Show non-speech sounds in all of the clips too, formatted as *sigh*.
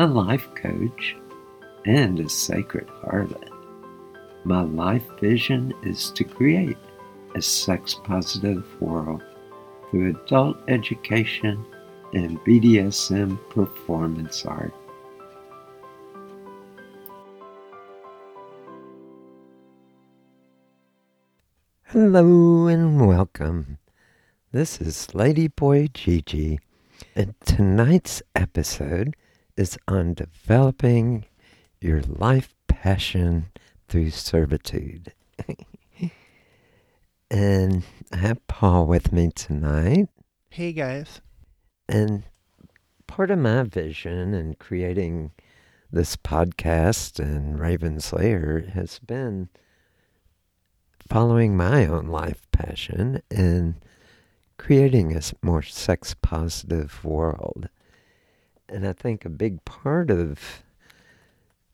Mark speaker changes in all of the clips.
Speaker 1: a life coach, and a sacred harlot. My life vision is to create a sex positive world through adult education and BDSM performance art. Hello and welcome. This is Ladyboy Gigi, and tonight's episode is on developing your life passion through servitude. *laughs* and I have Paul with me tonight.
Speaker 2: Hey guys.
Speaker 1: And part of my vision in creating this podcast and Raven's Lair has been following my own life passion and creating a more sex positive world. And I think a big part of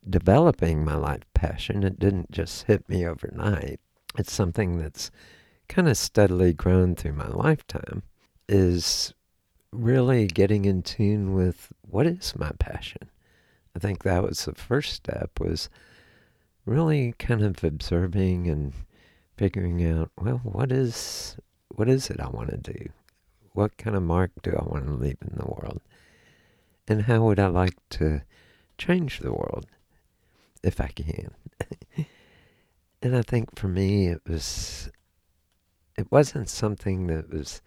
Speaker 1: developing my life passion, it didn't just hit me overnight. It's something that's kind of steadily grown through my lifetime, is really getting in tune with what is my passion. I think that was the first step was really kind of observing and figuring out, well, what is what is it I want to do? What kind of mark do I want to leave in the world? And how would I like to change the world if I can? *laughs* and I think for me it was it wasn't something that was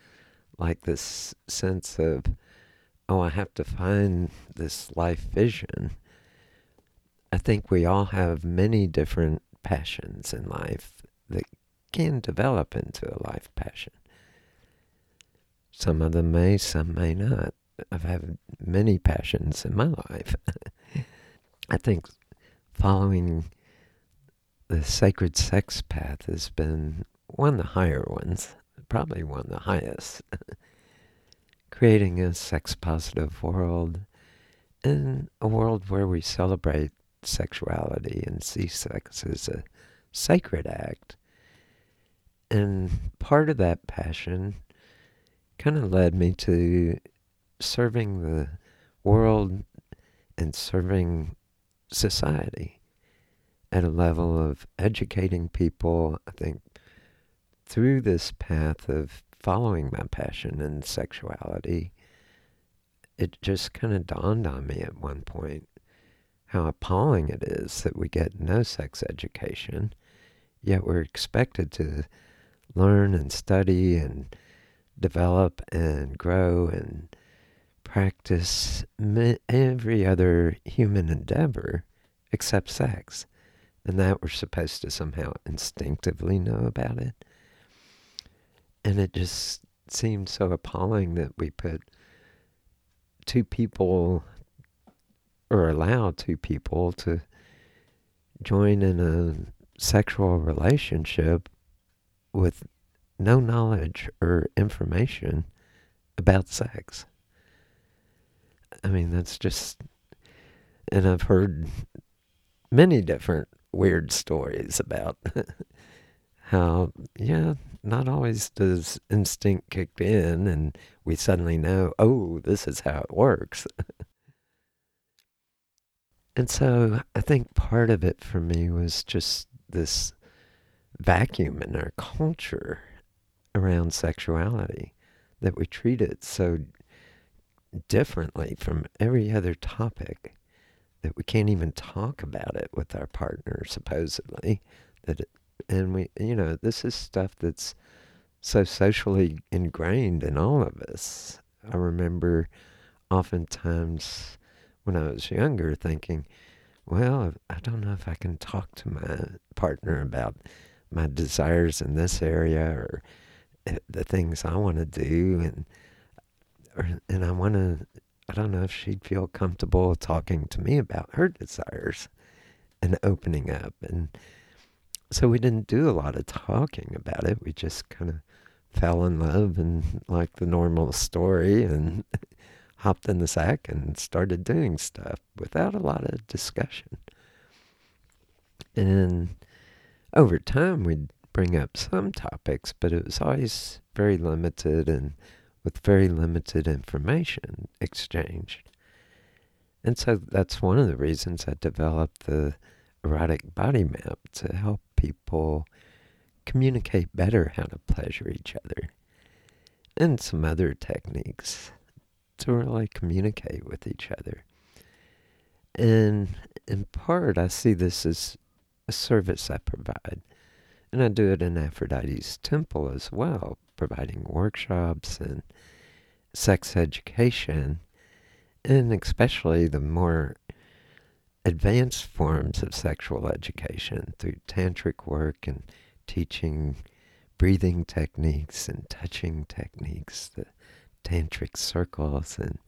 Speaker 1: like this sense of oh I have to find this life vision. I think we all have many different passions in life that can develop into a life passion. Some of them may, some may not. I've had many passions in my life. *laughs* I think following the sacred sex path has been one of the higher ones, probably one of the highest. *laughs* Creating a sex positive world in a world where we celebrate sexuality and see sex as a sacred act and part of that passion kind of led me to serving the world and serving society at a level of educating people, I think, through this path of following my passion and sexuality, it just kind of dawned on me at one point how appalling it is that we get no sex education, yet we're expected to learn and study and develop and grow and practice every other human endeavor except sex. and that we're supposed to somehow instinctively know about it. And it just seemed so appalling that we put two people or allow two people to join in a sexual relationship with no knowledge or information about sex. I mean, that's just, and I've heard many different weird stories about *laughs* how, yeah, not always does instinct kick in and we suddenly know, oh, this is how it works. *laughs* and so I think part of it for me was just this vacuum in our culture around sexuality that we treat it so differently from every other topic that we can't even talk about it with our partner supposedly that it, and we you know this is stuff that's so socially ingrained in all of us. I remember oftentimes when i was younger thinking well i don't know if i can talk to my partner about my desires in this area or eh, the things i want to do and and i want to I don't know if she'd feel comfortable talking to me about her desires and opening up. And so we didn't do a lot of talking about it. We just kind of fell in love and like the normal story and *laughs* hopped in the sack and started doing stuff without a lot of discussion. And over time, we'd bring up some topics, but it was always very limited and with very limited information exchanged. And so that's one of the reasons I developed the erotic body map to help people communicate better how to pleasure each other and some other techniques to really communicate with each other. And in part, I see this as a service I provide. And I do it in Aphrodite's temple as well, providing workshops and sex education, and especially the more advanced forms of sexual education through tantric work and teaching breathing techniques and touching techniques, the tantric circles, and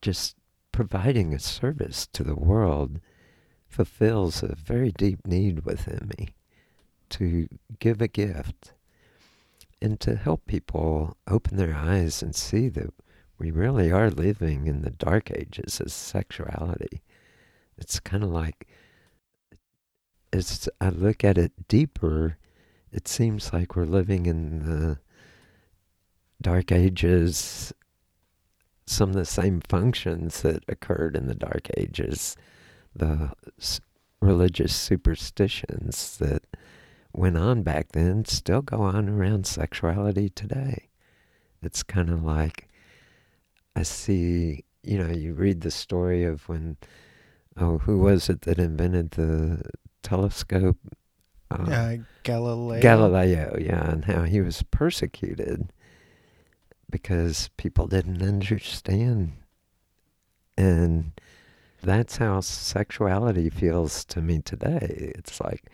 Speaker 1: just providing a service to the world fulfills a very deep need within me to give a gift and to help people open their eyes and see that we really are living in the dark ages of sexuality. It's kind of like, as I look at it deeper, it seems like we're living in the dark ages, some of the same functions that occurred in the dark ages, the religious superstitions that went on back then still go on around sexuality today. It's kind of like I see, you know, you read the story of when, oh, who was it that invented the telescope?
Speaker 2: Uh, uh, Galileo.
Speaker 1: Galileo, yeah, and how he was persecuted because people didn't understand. And that's how sexuality feels to me today. It's like,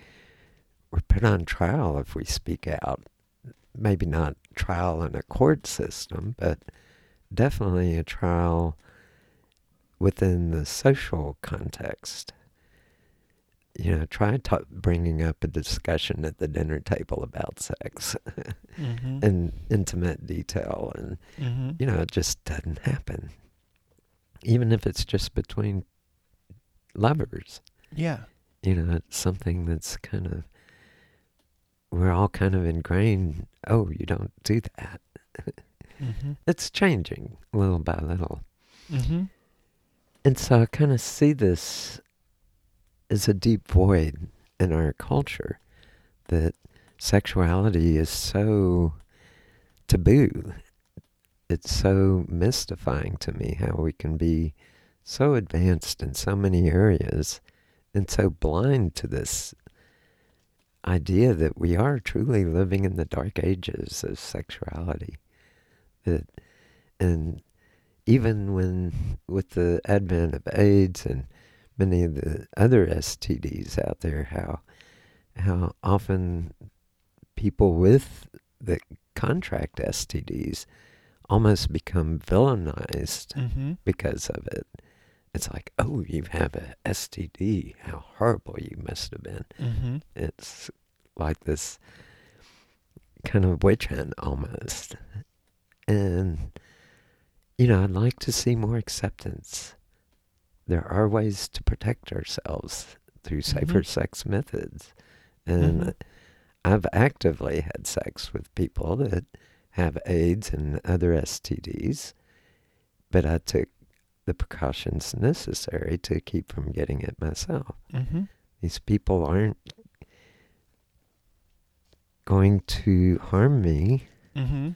Speaker 1: we're put on trial if we speak out. Maybe not trial in a court system, but definitely a trial within the social context. You know, try bringing up a discussion at the dinner table about sex mm-hmm. *laughs* in intimate detail. And, mm-hmm. you know, it just doesn't happen. Even if it's just between lovers.
Speaker 2: Yeah.
Speaker 1: You know, it's something that's kind of we're all kind of ingrained. Oh, you don't do that. mm-hmm. *laughs* It's changing little by little. Mm-hmm. And so I kind of see this as a deep void in our culture that sexuality is so taboo. It's so mystifying to me how we can be so advanced in so many areas and so blind to this idea that we are truly living in the dark ages of sexuality. That, and even when, with the advent of AIDS and many of the other STDs out there, how how often people with the contract STDs almost become villainized
Speaker 2: Mm-hmm.
Speaker 1: because of it. It's like, oh, you have a STD. How horrible you must have been.
Speaker 2: Mm-hmm.
Speaker 1: It's like this kind of witch hunt almost. And, you know, I'd like to see more acceptance. There are ways to protect ourselves through safer
Speaker 2: Mhm.
Speaker 1: sex methods. And
Speaker 2: Mhm.
Speaker 1: I've actively had sex with people that have AIDS and other STDs, but I took the precautions necessary to keep from getting it myself.
Speaker 2: Mm-hmm.
Speaker 1: These people aren't going to harm me
Speaker 2: Mm-hmm.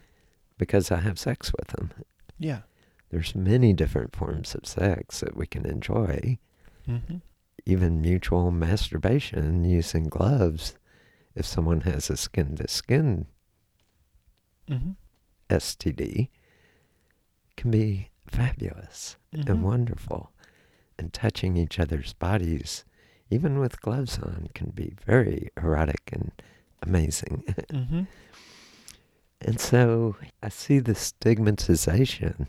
Speaker 1: because I have sex with them.
Speaker 2: Yeah.
Speaker 1: There's many different forms of sex that we can enjoy,
Speaker 2: Mm-hmm.
Speaker 1: even mutual masturbation using gloves. If someone has a skin to skin
Speaker 2: Mm-hmm.
Speaker 1: STD, can be fabulous
Speaker 2: Mm-hmm.
Speaker 1: and wonderful. And touching each other's bodies, even with gloves on, can be very erotic and amazing. *laughs*
Speaker 2: Mm-hmm.
Speaker 1: And so I see the stigmatization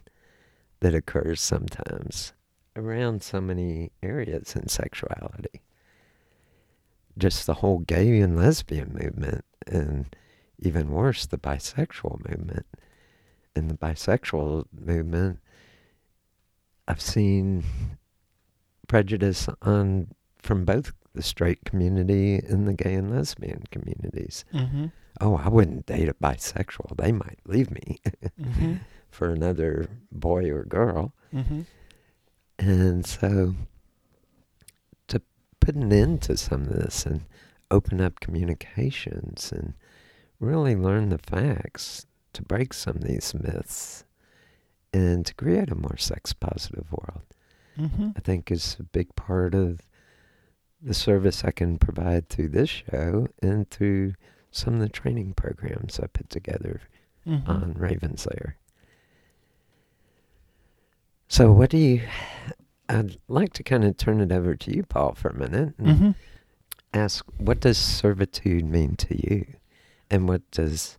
Speaker 1: that occurs sometimes around so many areas in sexuality. Just the whole gay and lesbian movement, and even worse, the bisexual movement. In the bisexual movement, I've seen prejudice on from both the straight community and the gay and lesbian communities
Speaker 2: Mm-hmm.
Speaker 1: oh, I wouldn't date a bisexual. They might leave me
Speaker 2: Mm-hmm. *laughs*
Speaker 1: for another boy or girl.
Speaker 2: Mm-hmm.
Speaker 1: And so to put an end to some of this and open up communications and really learn the facts to break some of these myths and to create a more sex positive world,
Speaker 2: Mm-hmm.
Speaker 1: I think is a big part of the service I can provide through this show and through some of the training programs I put together
Speaker 2: Mm-hmm.
Speaker 1: on Raven's Lair. So, what do you? I'd like to kind of turn it over to you, Paul, for a minute, and
Speaker 2: Mm-hmm.
Speaker 1: ask what does servitude mean to you, and what does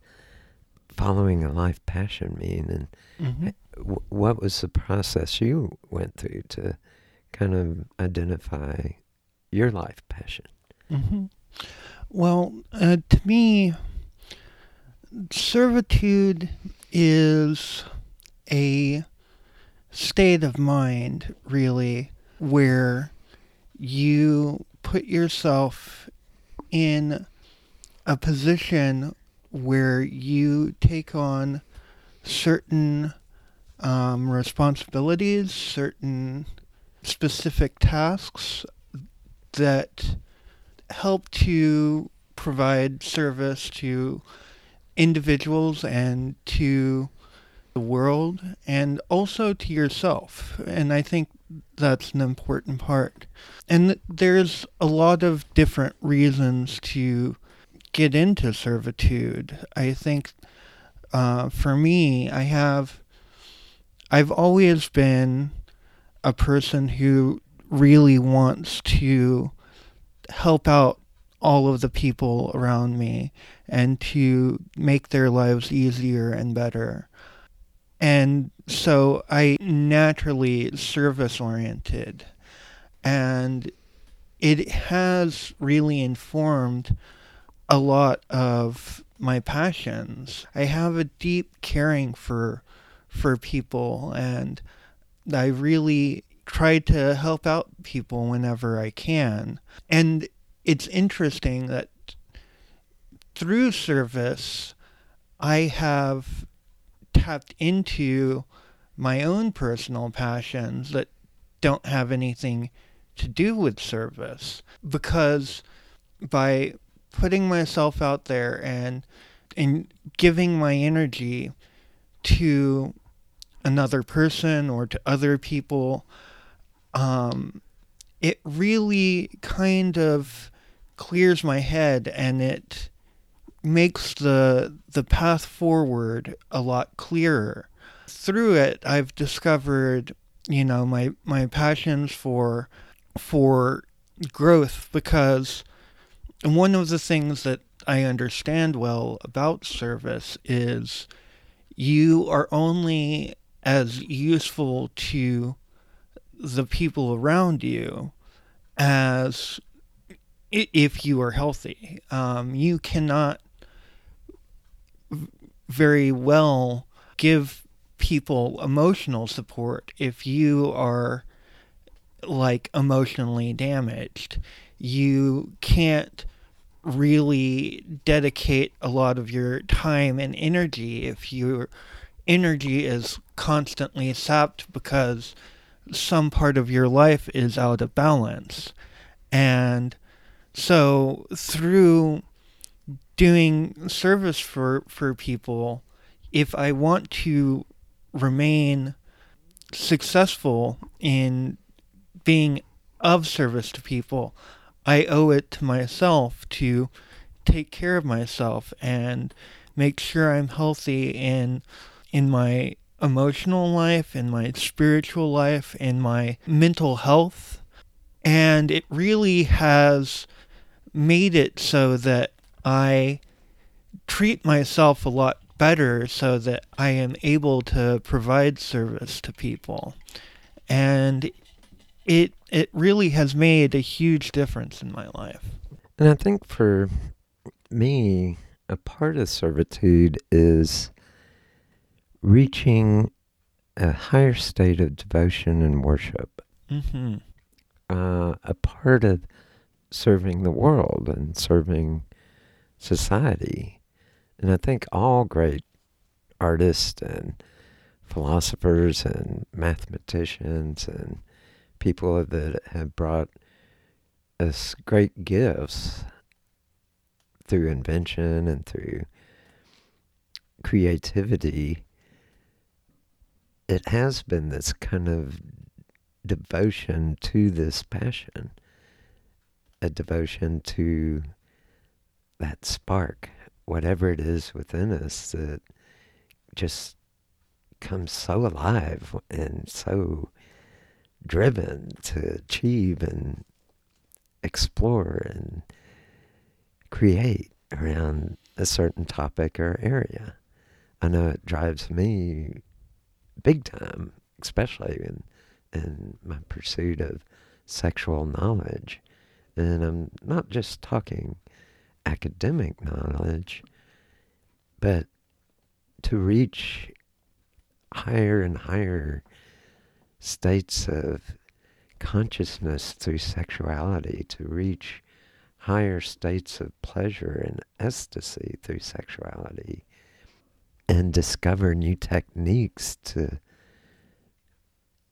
Speaker 1: following a life passion mean, and
Speaker 2: Mm-hmm.
Speaker 1: What was the process you went through to kind of identify your life passion?
Speaker 2: Mm-hmm. Well, uh, to me, servitude is a state of mind, really, where you put yourself in a position where you take on certain um, responsibilities, certain specific tasks that help to provide service to individuals and to the world and also to yourself. And I think that's an important part. And there's a lot of different reasons to get into servitude. I think uh, for me, I have, I've always been a person who really wants to help out all of the people around me and to make their lives easier and better. And so I naturally service oriented and it has really informed a lot of my passions. I have a deep caring for for people and I really try to help out people whenever I can. And it's interesting that through service, I have tapped into my own personal passions that don't have anything to do with service because by putting myself out there and and giving my energy to another person or to other people um, it really kind of clears my head and it makes the the path forward a lot clearer. Through it, I've discovered, you know, my my passions for for growth because one of the things that I understand well about service is you are only as useful to the people around you as if you are healthy. Um, you cannot very well give people emotional support if you are like emotionally damaged. You can't really dedicate a lot of your time and energy if your energy is constantly sapped because some part of your life is out of balance. And so through doing service for, for people, if I want to remain successful in being of service to people, I owe it to myself to take care of myself and make sure I'm healthy in in my emotional life, in my spiritual life, in my mental health. And it really has made it so that I treat myself a lot better so that I am able to provide service to people. And it it really has made a huge difference in my life.
Speaker 1: And I think for me, a part of servitude is reaching a higher state of devotion and worship.
Speaker 2: Mm-hmm.
Speaker 1: Uh, a part of serving the world and serving society. And I think all great artists and philosophers and mathematicians and people that have brought us great gifts through invention and through creativity, it has been this kind of devotion to this passion, a devotion to that spark, whatever it is within us that just comes so alive and so driven to achieve and explore and create around a certain topic or area. I know it drives me big time, especially in in my pursuit of sexual knowledge. And I'm not just talking academic knowledge, but to reach higher and higher states of consciousness through sexuality, to reach higher states of pleasure and ecstasy through sexuality, and discover new techniques to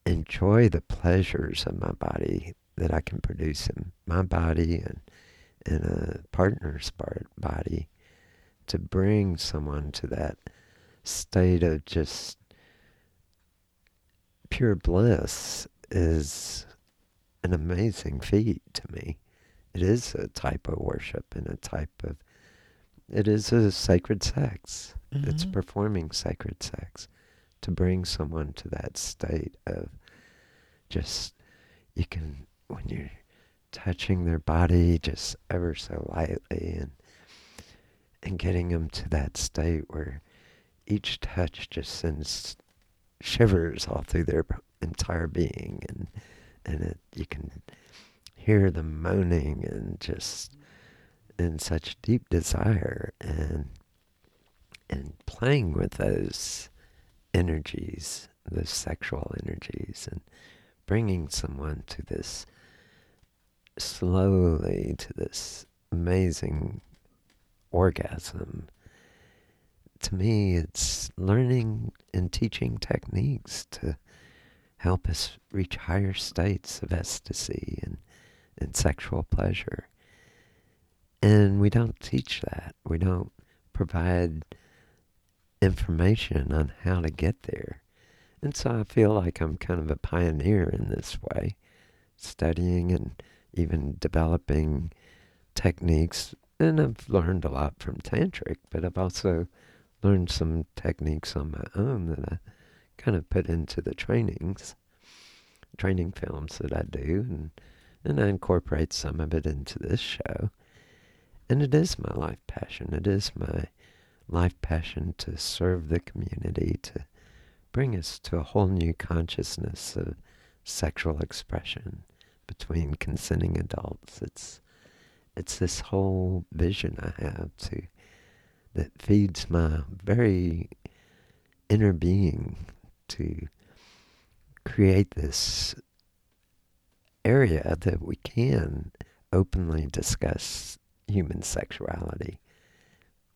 Speaker 1: enjoy the pleasures of my body that I can produce in my body and in a partner's body to bring someone to that state of just pure bliss is an amazing feat to me. It is a type of worship and a type of, it is a sacred sex. Mm-hmm. It's performing sacred sex to bring someone to that state of just, you can, when you're touching their body just ever so lightly and, and getting them to that state where each touch just sends shivers all through their entire being, and and it, you can hear them moaning and just in such deep desire and and playing with those energies, those sexual energies, and bringing someone to this slowly to this amazing orgasm to me, it's learning and teaching techniques to help us reach higher states of ecstasy and, and sexual pleasure. And we don't teach that. We don't provide information on how to get there. And so I feel like I'm kind of a pioneer in this way, studying and even developing techniques. And I've learned a lot from Tantric, but I've also learned some techniques on my own that I kind of put into the trainings, training films that I do, and And I incorporate some of it into this show. And it is my life passion. It is my life passion to serve the community, to bring us to a whole new consciousness of sexual expression between consenting adults. It's it's this whole vision I have to that feeds my very inner being to create this area that we can openly discuss human sexuality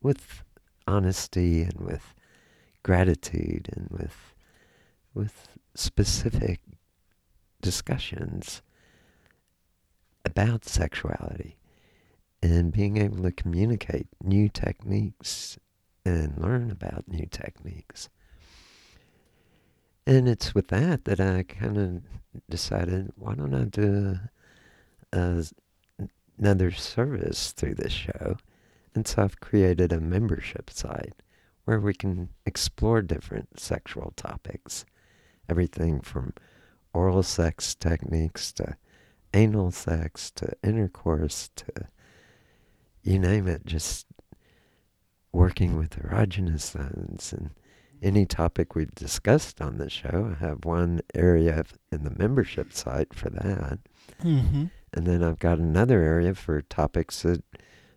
Speaker 1: with honesty and with gratitude and with with specific discussions about sexuality and being able to communicate new techniques and learn about new techniques. And it's with that that I kind of decided, why don't I do a, another service through this show? And so I've created a membership site where we can explore different sexual topics. Everything from oral sex techniques to anal sex to intercourse to you name it, just working with erogenous zones and any topic we've discussed on the show. I have one area in the membership site for that.
Speaker 2: Mm-hmm.
Speaker 1: And then I've got another area for topics that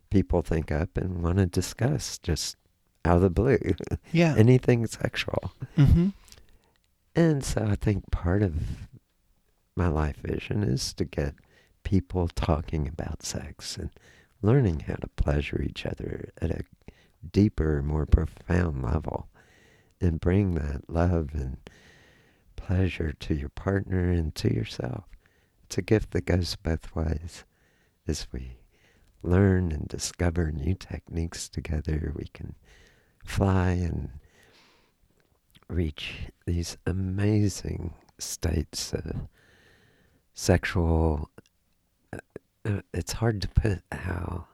Speaker 1: people think up and want to discuss just out of the blue.
Speaker 2: Yeah. *laughs*
Speaker 1: Anything sexual.
Speaker 2: mm-hmm.
Speaker 1: And so I think part of my life vision is to get people talking about sex and learning how to pleasure each other at a deeper, more profound level and bring that love and pleasure to your partner and to yourself. It's a gift that goes both ways. As we learn and discover new techniques together, we can fly and reach these amazing states of sexual it's hard to put how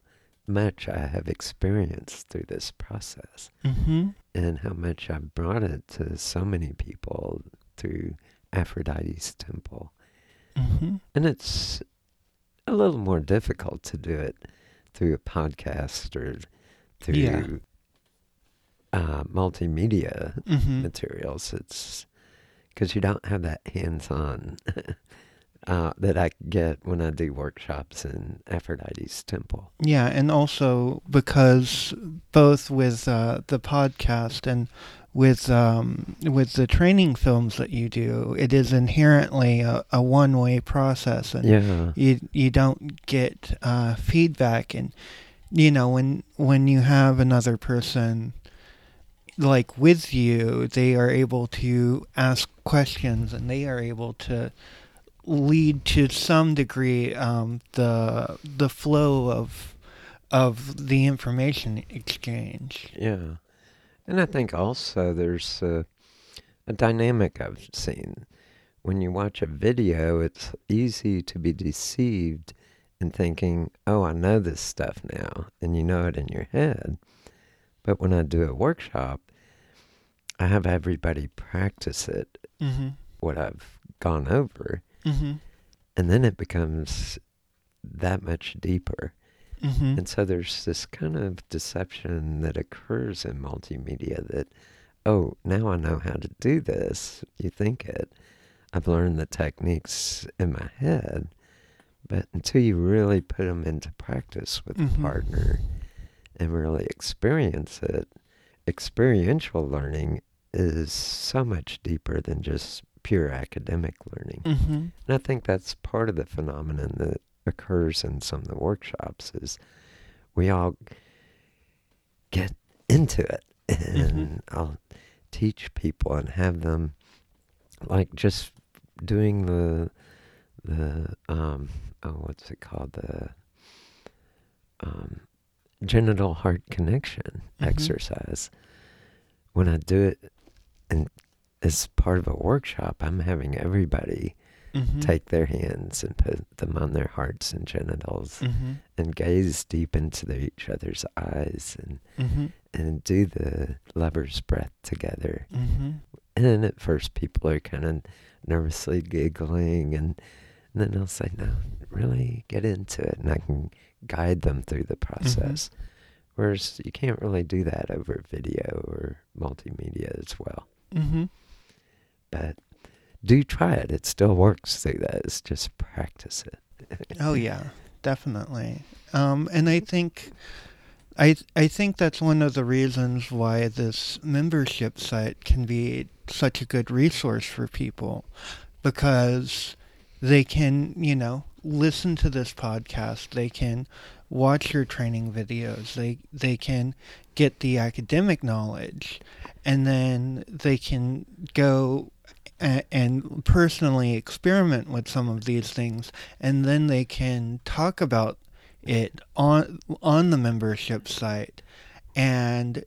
Speaker 1: much I have experienced through this process
Speaker 2: Mm-hmm.
Speaker 1: and how much I've brought it to so many people through Aphrodite's temple.
Speaker 2: Mm-hmm.
Speaker 1: And it's a little more difficult to do it through a podcast or through
Speaker 2: Yeah.
Speaker 1: uh, multimedia
Speaker 2: Mm-hmm.
Speaker 1: materials. It's because you don't have that hands-on *laughs* uh, that I get when I do workshops in Aphrodite's temple.
Speaker 2: Yeah, and also because both with uh, the podcast and with um, with the training films that you do, it is inherently a, a one way process, and
Speaker 1: Yeah,
Speaker 2: you you don't get uh, feedback, and you know when when you have another person like with you, they are able to ask questions, and they are able to lead to some degree um, the the flow of of the information exchange.
Speaker 1: yeah. And I think also there's a, a dynamic I've seen. When you watch a video, it's easy to be deceived in thinking, oh, I know this stuff now, and you know it in your head. But when I do a workshop, I have everybody practice it,
Speaker 2: Mm-hmm.
Speaker 1: what I've gone over,
Speaker 2: Mm-hmm.
Speaker 1: and then it becomes that much deeper.
Speaker 2: Mm-hmm.
Speaker 1: And so there's this kind of deception that occurs in multimedia that, oh, now I know how to do this. You think it. I've learned the techniques in my head. But until you really put them into practice with
Speaker 2: Mhm.
Speaker 1: a partner and really experience it, experiential learning is so much deeper than just pure academic learning.
Speaker 2: Mm-hmm.
Speaker 1: And I think that's part of the phenomenon that occurs in some of the workshops is we all get into it and I'll teach people and have them like just doing the the um oh what's it called the um genital heart connection
Speaker 2: Mhm.
Speaker 1: exercise when I do it and as part of a workshop I'm having everybody
Speaker 2: Mm-hmm.
Speaker 1: take their hands and put them on their hearts and genitals
Speaker 2: Mm-hmm.
Speaker 1: and gaze deep into their, each other's eyes and,
Speaker 2: Mm-hmm.
Speaker 1: and do the lover's breath together.
Speaker 2: Mm-hmm.
Speaker 1: And at first, people are kind of nervously giggling and And then I'll say, no, really get into it. And I can guide them through the process. Whereas you can't really do that over video or multimedia as well.
Speaker 2: Mm-hmm.
Speaker 1: But do try it. It still works through that. It's just practice it.
Speaker 2: Oh *laughs* yeah, definitely. Um, and I think, I I think that's one of the reasons why this membership site can be such a good resource for people, because they can you know listen to this podcast. They can watch your training videos. They they can get the academic knowledge, and then they can go and personally experiment with some of these things, and then they can talk about it on on the membership site and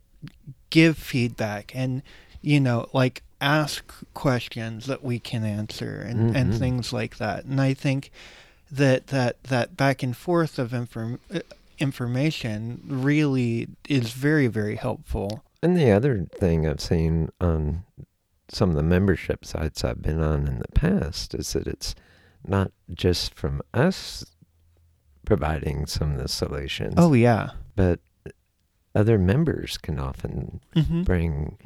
Speaker 2: give feedback and you know like ask questions that we can answer and,
Speaker 1: Mhm.
Speaker 2: and things like that. And I think that that that back and forth of inform, uh, information really is very very helpful.
Speaker 1: And the other thing I've seen on some of the membership sites I've been on in the past is that it's not just from us providing some of the solutions,
Speaker 2: Oh yeah.
Speaker 1: but other members can often
Speaker 2: hmm
Speaker 1: bring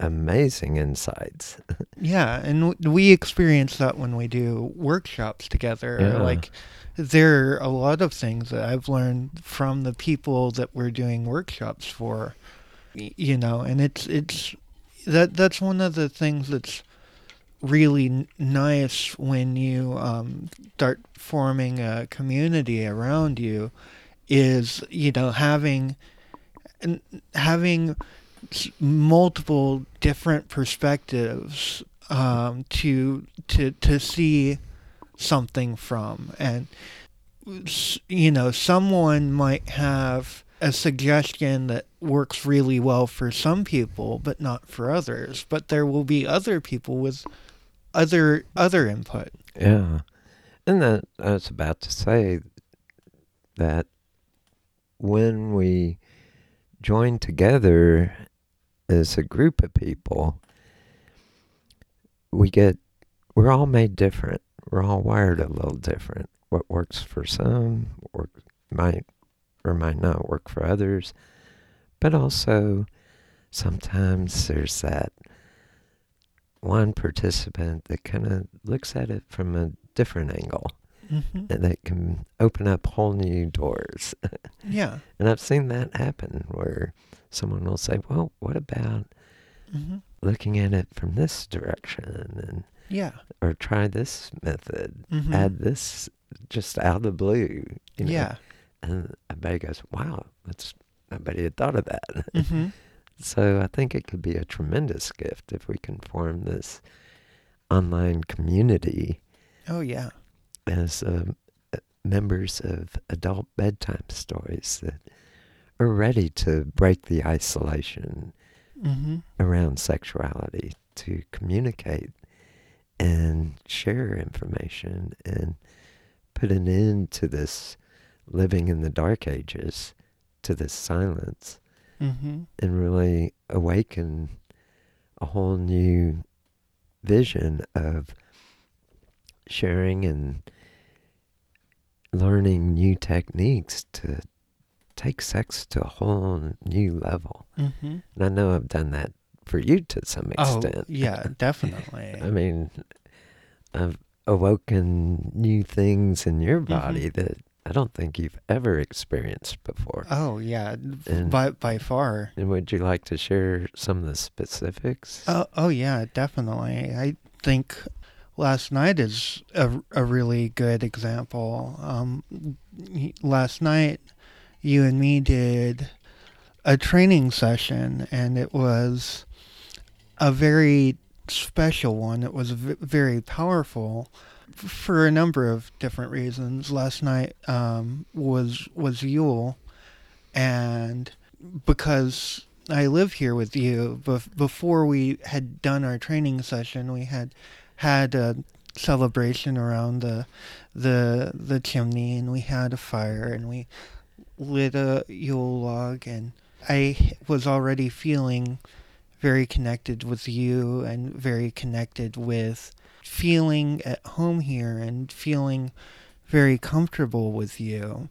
Speaker 1: amazing insights. *laughs*
Speaker 2: Yeah, and w- we experience that when we do workshops together.
Speaker 1: Yeah.
Speaker 2: Like, there are a lot of things that I've learned from the people that we're doing workshops for. You know, and it's it's that that's one of the things that's really nice when you um, start forming a community around you is you know having having multiple different perspectives um, to to to see something from. And you know someone might have a suggestion that works really well for some people but not for others but there will be other people with other other input
Speaker 1: Yeah. And that I was about to say that when we join together as a group of people, we get, we're all made different. We're all wired a little different. What works for some work, might or might not work for others. But also, sometimes there's that one participant that kind of looks at it from a different angle
Speaker 2: mm-hmm.
Speaker 1: and that can open up whole new doors. *laughs*
Speaker 2: yeah
Speaker 1: and I've seen that happen where someone will say, Well, what about
Speaker 2: mm-hmm.
Speaker 1: looking at it from this direction and
Speaker 2: yeah
Speaker 1: or try this method,
Speaker 2: Mhm.
Speaker 1: add this just out of the blue. You know?
Speaker 2: yeah
Speaker 1: And everybody goes, Wow, that's nobody had thought of that.
Speaker 2: mm-hmm. *laughs*
Speaker 1: So I think it could be a tremendous gift if we can form this online community
Speaker 2: oh yeah
Speaker 1: as um, uh, members of adult bedtime stories that are ready to break the isolation
Speaker 2: mm-hmm.
Speaker 1: around sexuality, to communicate and share information and put an end to this living in the dark ages, to this silence,
Speaker 2: Mm-hmm.
Speaker 1: and really awaken a whole new vision of sharing and learning new techniques to take sex to a whole new level.
Speaker 2: Mm-hmm.
Speaker 1: And I know I've done that for you to some extent.
Speaker 2: Oh,
Speaker 1: extent.
Speaker 2: yeah, *laughs* definitely.
Speaker 1: I mean, I've awoken new things in your
Speaker 2: Mhm.
Speaker 1: body that I don't think you've ever experienced before.
Speaker 2: oh, yeah,
Speaker 1: And-
Speaker 2: by by far.
Speaker 1: And would you like to share some of the specifics?
Speaker 2: Oh, oh, yeah, definitely. I think last night is a, a really good example. Um, last night, you and me did a training session, and it was a very special one. It was v- very powerful for a number of different reasons. Last night um, was was Yule, and because I live here with you, bef- before we had done our training session, we had had a celebration around the the the chimney, and we had a fire, and we lit a Yule log, and I was already feeling very connected with you and very connected with feeling at home here and feeling very comfortable with you.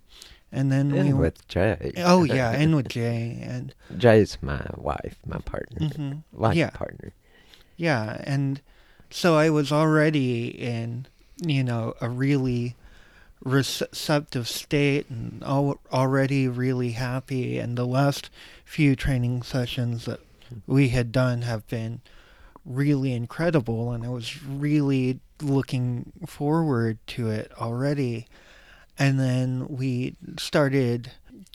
Speaker 2: And then
Speaker 1: and
Speaker 2: we
Speaker 1: with Jay.
Speaker 2: Oh yeah, and with Jay and *laughs*
Speaker 1: Jay's my wife, my partner,
Speaker 2: hmm
Speaker 1: life
Speaker 2: Yeah.
Speaker 1: partner.
Speaker 2: Yeah, and so I was already in, you know, a really receptive state and al- already really happy. And the last few training sessions that we had done have been really incredible, and I was really looking forward to it already. And then we started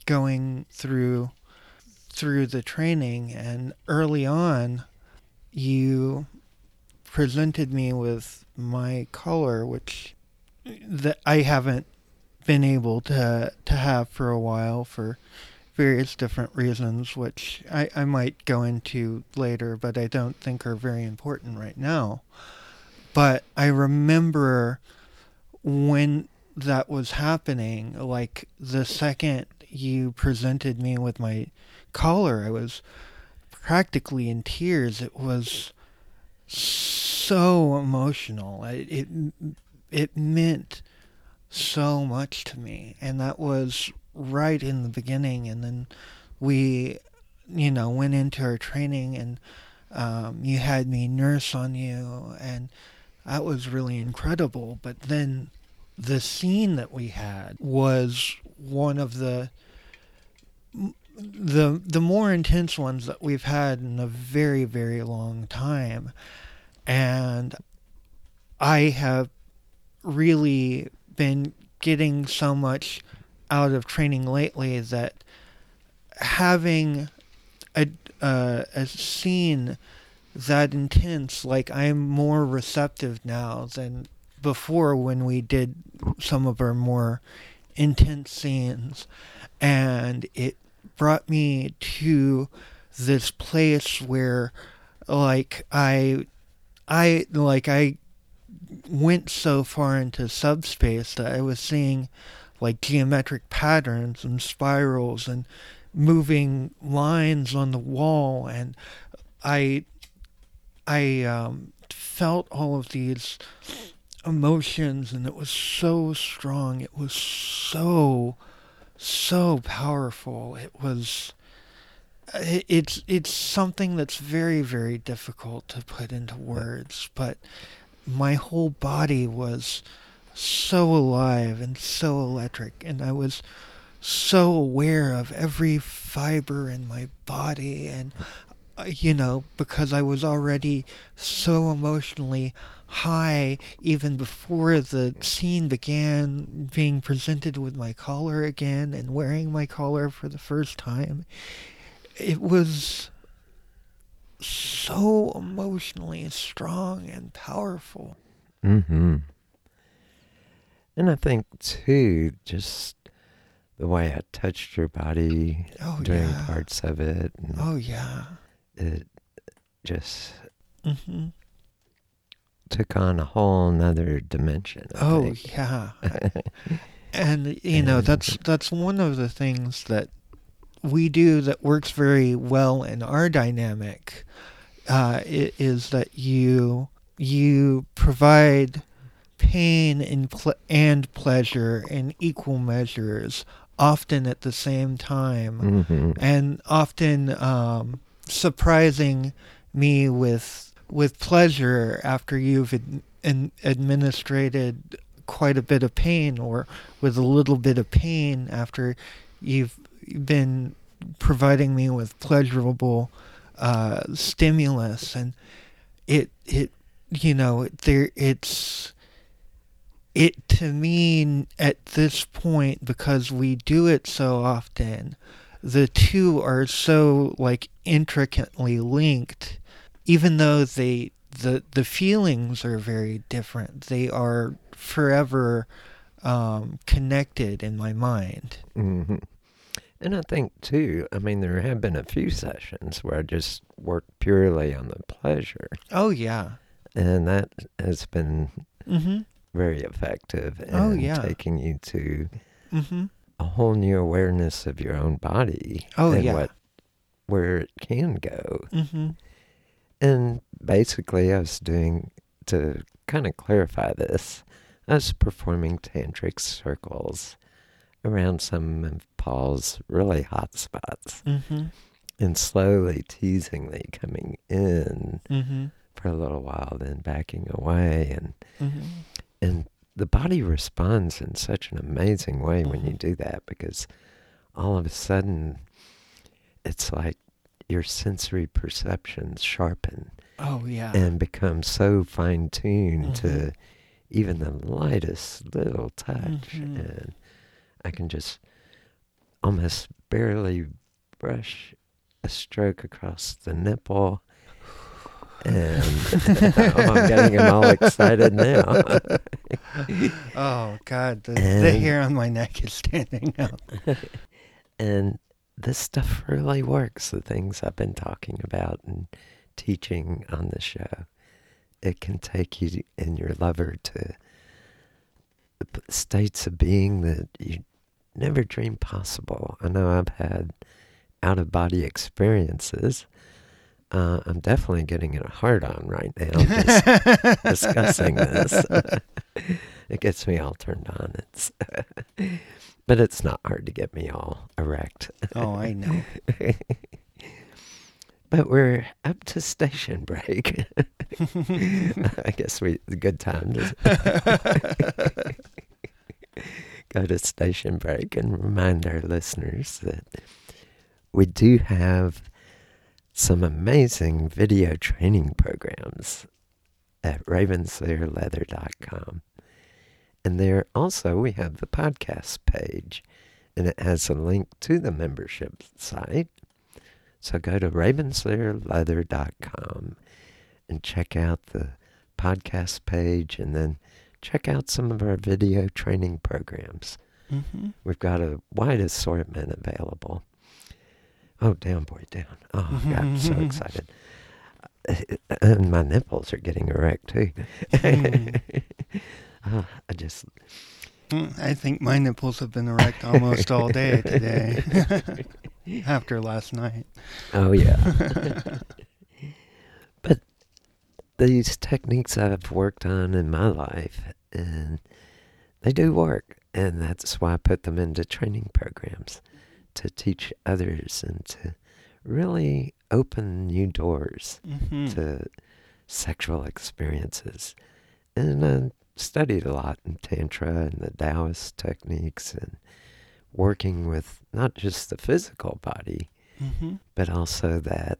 Speaker 2: going through through the training, and early on, you presented me with my color, which that I haven't been able to to have for a while for various different reasons, which I, I might go into later, but I don't think are very important right now. But I remember when that was happening, like the second you presented me with my collar, I was practically in tears. It was so emotional. It it, it meant so much to me, and that was right in the beginning. And then we, you know, went into our training, and um, you had me nurse on you, and that was really incredible. But then the scene that we had was one of the the the more intense ones that we've had in a very very long time and i have really been getting so much out of training lately that having a uh, a scene that intense like i'm more receptive now than before when we did some of our more intense scenes. And it brought me to this place where like I I like I went so far into subspace that I was seeing like geometric patterns and spirals and moving lines on the wall. And I I um, felt all of these emotions and it was so strong. It was so so powerful. It was it's it's something that's very very difficult to put into words but my whole body was so alive and so electric and i was so aware of every fiber in my body and uh, you know because i was already so emotionally high even before the scene began being presented with my collar again and wearing my collar for the first time it was so emotionally strong and powerful
Speaker 1: Mm-hmm. And I think too, just the way I touched your body
Speaker 2: oh
Speaker 1: during
Speaker 2: yeah
Speaker 1: parts of it, and
Speaker 2: oh yeah
Speaker 1: it just
Speaker 2: hmm
Speaker 1: took on a whole nother dimension. I
Speaker 2: oh
Speaker 1: think.
Speaker 2: yeah *laughs* and you know that's that's one of the things that we do that works very well in our dynamic uh, is that you you provide pain and ple- and pleasure in equal measures often at the same time
Speaker 1: Mhm.
Speaker 2: and often um, surprising me with with pleasure after you've ad- an administrated quite a bit of pain or with a little bit of pain after you've been providing me with pleasurable uh, stimulus and it it you know there it's it to me at this point because we do it so often the two are so like intricately linked. Even though they the the feelings are very different they are forever um, connected in my mind.
Speaker 1: Mm-hmm. And I think too, I mean, there have been a few sessions where I just worked purely on the pleasure,
Speaker 2: oh yeah.
Speaker 1: And that has been
Speaker 2: mm-hmm
Speaker 1: very effective in
Speaker 2: Oh, yeah.
Speaker 1: taking you to
Speaker 2: mm-hmm
Speaker 1: a whole new awareness of your own body
Speaker 2: Oh,
Speaker 1: and
Speaker 2: yeah.
Speaker 1: what where it can go.
Speaker 2: mm-hmm
Speaker 1: And basically, I was doing to kind of clarify this, I was performing tantric circles around some of Paul's really hot spots
Speaker 2: Mm-hmm.
Speaker 1: and slowly, teasingly coming in
Speaker 2: Mm-hmm.
Speaker 1: for a little while, then backing away. And,
Speaker 2: Mm-hmm.
Speaker 1: And the body responds in such an amazing way when you
Speaker 2: Mhm.
Speaker 1: do that because all of a sudden it's like your sensory perceptions sharpen
Speaker 2: Oh yeah.
Speaker 1: and become so fine tuned to
Speaker 2: Mhm.
Speaker 1: even the lightest little touch.
Speaker 2: Mhm.
Speaker 1: And I can just almost barely brush a stroke across the nipple. And *laughs* oh, I'm getting them all excited now. *laughs*
Speaker 2: oh God, the, the hair on my neck is standing up. *laughs*
Speaker 1: and this stuff really works. The things I've been talking about and teaching on the show, it can take you and your lover to states of being that you never dreamed possible. I know I've had out of body experiences. Uh, I'm definitely getting it hard on right now. *laughs* Discussing this. *laughs* it gets me all turned on. It's *laughs* but it's not hard to get me all erect.
Speaker 2: oh, I know.
Speaker 1: But we're up to station break. I guess we a good time to go to station break and remind our listeners that we do have some amazing video training programs at ravenslairleather.com. And there also we have the podcast page, and it has a link to the membership site. So go to ravenslairleather.com and check out the podcast page, and then check out some of our video training programs.
Speaker 2: hmm
Speaker 1: We've got a wide assortment available. Oh, down, boy, down. Oh, *laughs* God, I'm so excited. And my nipples are getting erect, too. oh, *laughs* *laughs* I just,
Speaker 2: Mm, I think my nipples have been erect almost all day today. After last night.
Speaker 1: oh, yeah. but these techniques I've worked on in my life, and they do work. And that's why I put them into training programs to teach others and to really open new doors
Speaker 2: hmm
Speaker 1: to sexual experiences. And I studied a lot in Tantra and the Taoist techniques and working with not just the physical body,
Speaker 2: hmm
Speaker 1: but also that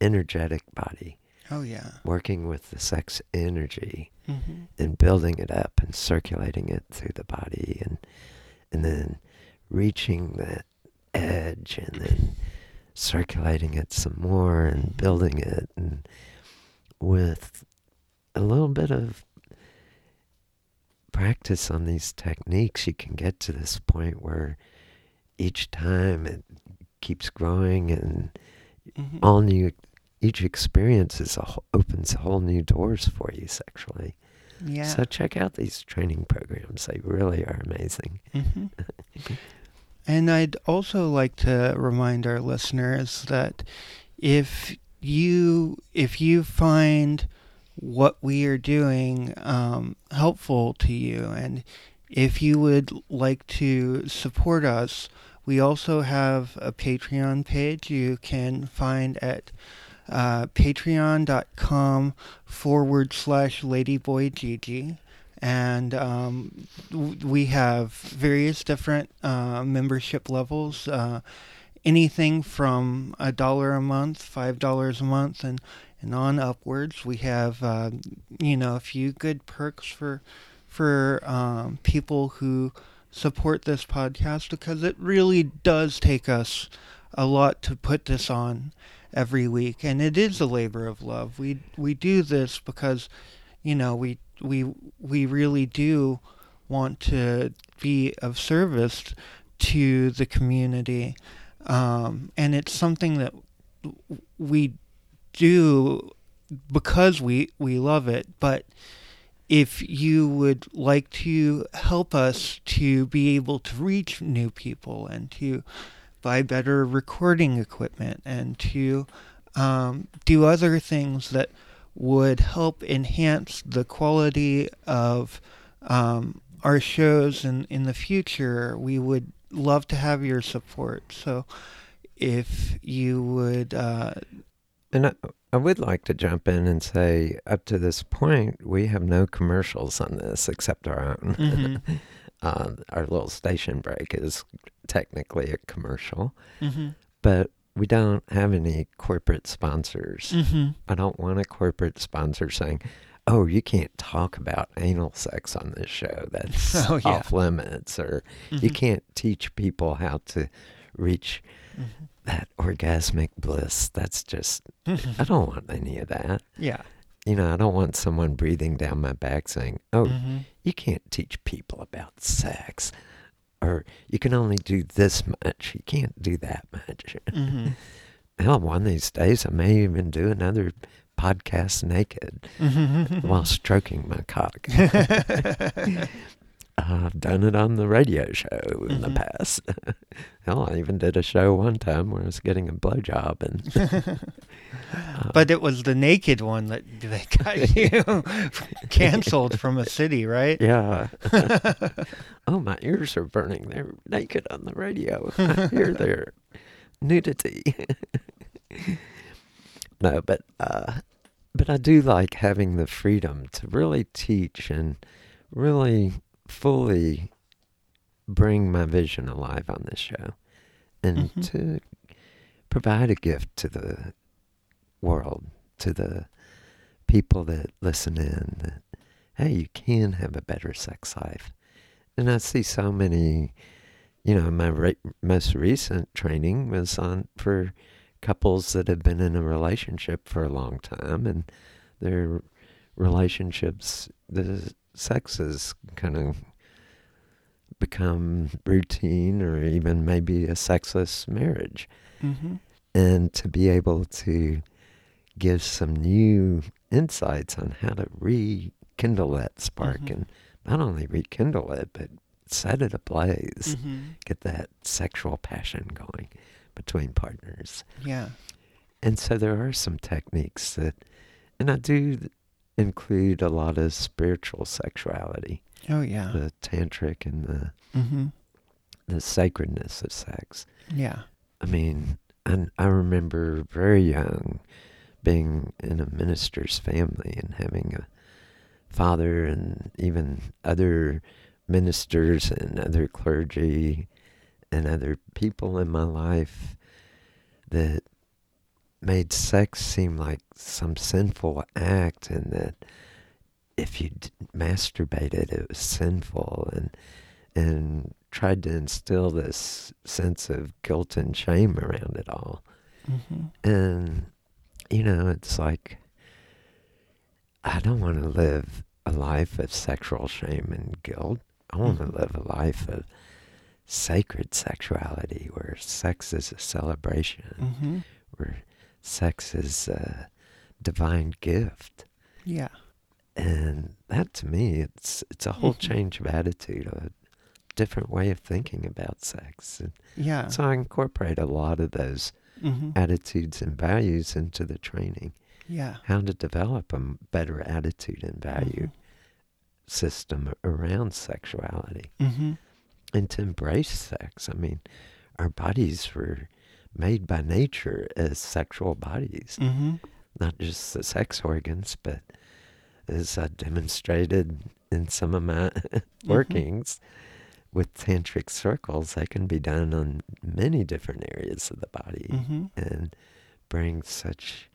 Speaker 1: energetic body,
Speaker 2: Oh yeah.
Speaker 1: working with the sex energy
Speaker 2: hmm
Speaker 1: and building it up and circulating it through the body and and then reaching that edge and then circulating it some more and building it and with a little bit of practice on these techniques you can get to this point where each time it keeps growing and
Speaker 2: hmm
Speaker 1: all new each experience is a, opens whole new doors for you sexually
Speaker 2: Yeah.
Speaker 1: so check out these training programs. They really are amazing. *laughs*
Speaker 2: hmm And I'd also like to remind our listeners that if you if you find what we are doing um, helpful to you, and if you would like to support us, we also have a Patreon page. You can find at uh, patreon.com forward slash ladyboygigi and um, we have various different uh, membership levels uh, anything from a dollar a month five dollars a month and and on upwards. We have uh, you know a few good perks for for um, people who support this podcast because it really does take us a lot to put this on every week. And it is a labor of love. We we do this because you know we we we really do want to be of service to the community. Um, and it's something that we do because we we love it. But if you would like to help us to be able to reach new people and to buy better recording equipment and to um, do other things that would help enhance the quality of um, our shows in, in the future, we would love to have your support. So if you would. Uh,
Speaker 1: and I, I would like to jump in and say, up to this point, we have no commercials on this except our own.
Speaker 2: Mm-hmm. *laughs*
Speaker 1: uh, our little station break is technically a commercial,
Speaker 2: mm-hmm.
Speaker 1: but we don't have any corporate sponsors.
Speaker 2: Mm-hmm.
Speaker 1: I don't want a corporate sponsor saying, "Oh, you can't talk about anal sex on this show. *laughs* That's
Speaker 2: oh, yeah.
Speaker 1: off limits," or "You
Speaker 2: Mm-hmm.
Speaker 1: can't teach people how to reach
Speaker 2: Mhm.
Speaker 1: that orgasmic bliss." That's just
Speaker 2: Mm-hmm.
Speaker 1: I don't want any of that.
Speaker 2: yeah.
Speaker 1: You know, I don't want someone breathing down my back saying, "Oh,
Speaker 2: Mm-hmm.
Speaker 1: you can't teach people about sex." Or you can only do this much. You can't do that much. *laughs*
Speaker 2: Mm-hmm.
Speaker 1: Hell, one of these days I may even do another podcast naked
Speaker 2: Mm-hmm.
Speaker 1: while stroking my cock. *laughs* *laughs* I've done it on the radio show in the
Speaker 2: Mhm.
Speaker 1: past. *laughs* Hell, I even did a show one time where I was getting a blowjob, and uh, *laughs* *laughs*
Speaker 2: But it was the naked one that that got you canceled from a city, right?
Speaker 1: yeah. oh, my ears are burning. They're naked on the radio. I hear their nudity. no, but uh, but I do like having the freedom to really teach and really fully bring my vision alive on this show, and
Speaker 2: Mhm.
Speaker 1: to provide a gift to the world, to the people that listen in. That hey, you can have a better sex life. And I see so many, you know, my re- most recent training was on for couples that have been in a relationship for a long time and their relationships, the sex has kind of become routine or even maybe a sexless marriage
Speaker 2: Mm-hmm.
Speaker 1: and to be able to give some new insights on how to rekindle that spark
Speaker 2: Mhm.
Speaker 1: and not only rekindle it but set it ablaze
Speaker 2: Mm-hmm.
Speaker 1: get that sexual passion going between partners
Speaker 2: Yeah.
Speaker 1: and so there are some techniques that and i do include a lot of spiritual sexuality
Speaker 2: Oh yeah.
Speaker 1: the tantric and the
Speaker 2: Mm-hmm.
Speaker 1: the sacredness of sex
Speaker 2: Yeah.
Speaker 1: I mean, and I remember very young being in a minister's family and having a father and even other ministers and other clergy and other people in my life that made sex seem like some sinful act and that if you d- masturbated it was sinful and and tried to instill this sense of guilt and shame around it all.
Speaker 2: Mm-hmm.
Speaker 1: And, you know, it's like, I don't want to live a life of sexual shame and guilt. I want to
Speaker 2: Mhm.
Speaker 1: live a life of sacred sexuality where sex is a celebration,
Speaker 2: Mm-hmm.
Speaker 1: where sex is a divine gift.
Speaker 2: Yeah.
Speaker 1: And that to me, it's it's a whole
Speaker 2: Mhm.
Speaker 1: change of attitude, a different way of thinking about sex. And
Speaker 2: Yeah.
Speaker 1: so I incorporate a lot of those
Speaker 2: Mm-hmm.
Speaker 1: attitudes and values into the training.
Speaker 2: Yeah.
Speaker 1: How to develop a better attitude and value system around sexuality
Speaker 2: Mm-hmm.
Speaker 1: and to embrace sex. I mean, our bodies were made by nature as sexual bodies,
Speaker 2: Mm-hmm.
Speaker 1: not just the sex organs, but as I demonstrated in some of my *laughs* workings with tantric circles, they can be done on many different areas of the body
Speaker 2: Mm-hmm.
Speaker 1: and bring such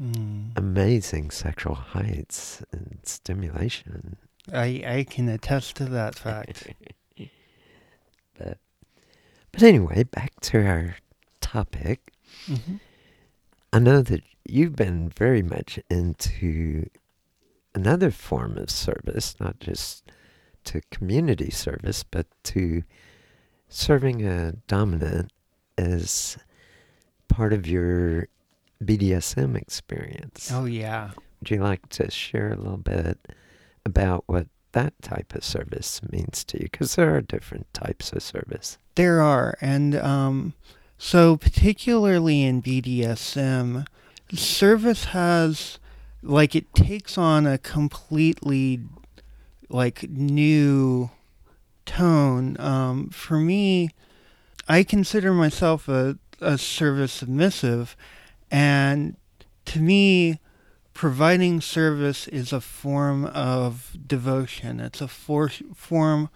Speaker 2: Mm.
Speaker 1: amazing sexual heights and stimulation.
Speaker 2: I I can attest to that fact. *laughs*
Speaker 1: but but anyway, back to our topic.
Speaker 2: mm-hmm.
Speaker 1: I know that you've been very much into another form of service, not just to community service, but to serving a dominant as part of your BDSM experience.
Speaker 2: Oh yeah.
Speaker 1: Would you like to share a little bit about what that type of service means to you? Because there are different types of service.
Speaker 2: There are, and um, so particularly in BDSM, service has like it takes on a completely like new tone. Um, for me, I consider myself a, a service submissive, and to me, providing service is a form of devotion. It's a for, form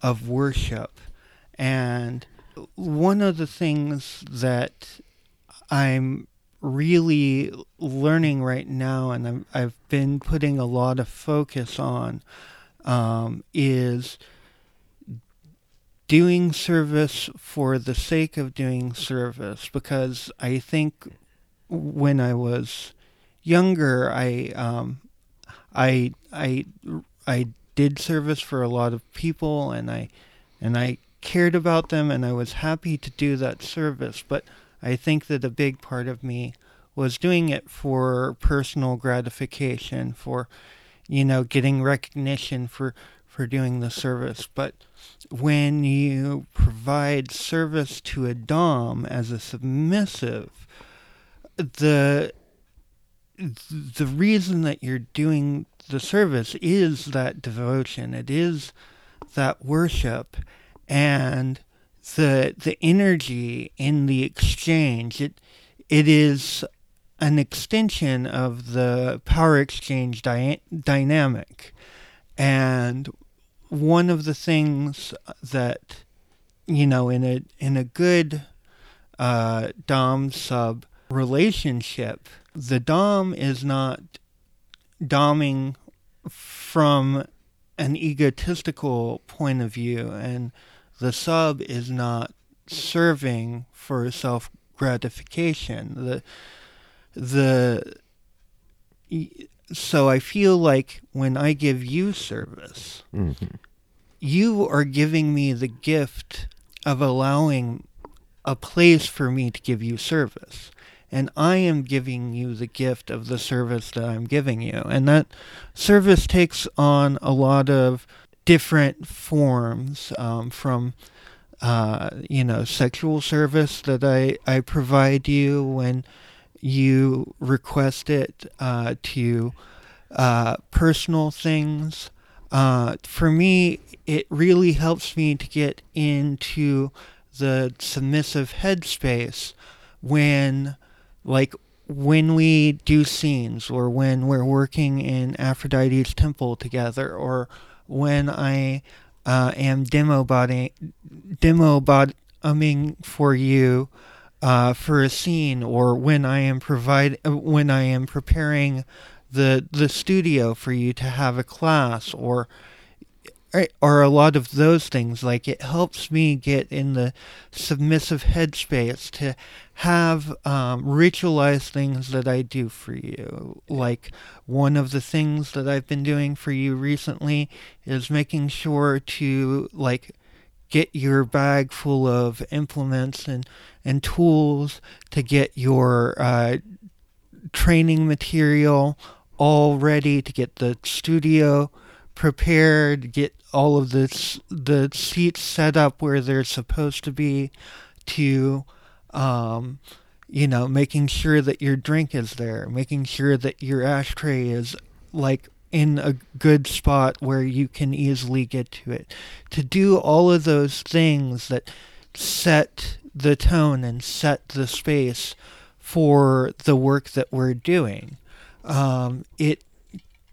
Speaker 2: of worship. And one of the things that I'm really learning right now, and i have been putting a lot of focus on, um, is doing service for the sake of doing service. Because I think when I was younger, I um, I I I did service for a lot of people, and I and I cared about them, and I was happy to do that service. But I think that a big part of me was doing it for personal gratification, for, you know, getting recognition for, for doing the service. But when you provide service to a Dom as a submissive, the the reason that you're doing the service is that devotion. It is that worship and the the energy in the exchange it it is an extension of the power exchange dy- dynamic. And one of the things that you know in a in a good uh, dom sub relationship the dom is not doming from an egotistical point of view. And the sub is not serving for self gratification. The the so I feel like when I give you service, mm-hmm. you are giving me the gift of allowing a place for me to give you service. And I am giving you the gift of the service that I'm giving you. And that service takes on a lot of different forms um, from uh, you know sexual service that I, I provide you when you request it uh, to uh, personal things. Uh, for me, it really helps me to get into the submissive headspace when, like, when we do scenes or when we're working in Aphrodite's temple together or when I uh, am demo body demo bottoming for you uh, for a scene, or when I am provide uh, when I am preparing the the studio for you to have a class, or or a lot of those things. Like it helps me get in the submissive headspace to have um, ritualized things that I do for you. Like one of the things that I've been doing for you recently is making sure to like get your bag full of implements and and tools to get your uh, training material all ready to get the studio prepared, get all of the the seats set up where they're supposed to be, to, um, you know, making sure that your drink is there, making sure that your ashtray is like in a good spot where you can easily get to it. To do all of those things that set the tone and set the space for the work that we're doing. Um, it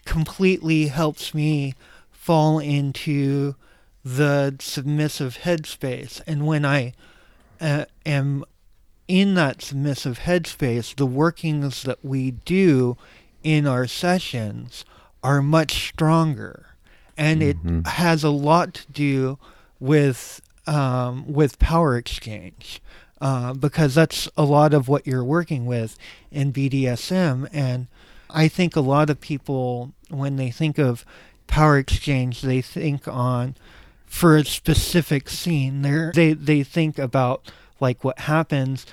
Speaker 2: completely helps me fall into the submissive headspace. And when I uh, am in that submissive headspace, the workings that we do in our sessions are much stronger. And mm-hmm. it has a lot to do with um, with power exchange. Uh, because that's a lot of what you're working with in BDSM. And I think a lot of people, when they think of power exchange, they think on for a specific scene. They they they think about like what happens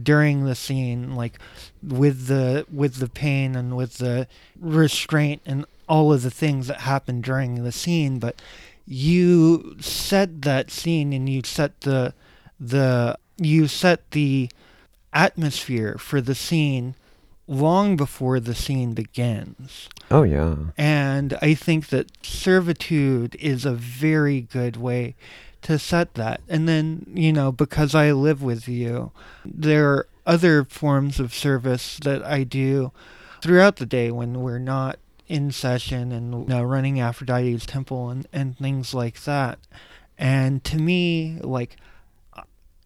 Speaker 2: during the scene, like with the with the pain and with the restraint and all of the things that happen during the scene. But you set that scene and you set the the you set the atmosphere for the scene long before the scene begins.
Speaker 1: Oh, yeah.
Speaker 2: And I think that servitude is a very good way to set that. And then, you know, because I live with you, there are other forms of service that I do throughout the day when we're not in session and you know, running Aphrodite's temple and, and things like that. And to me, like,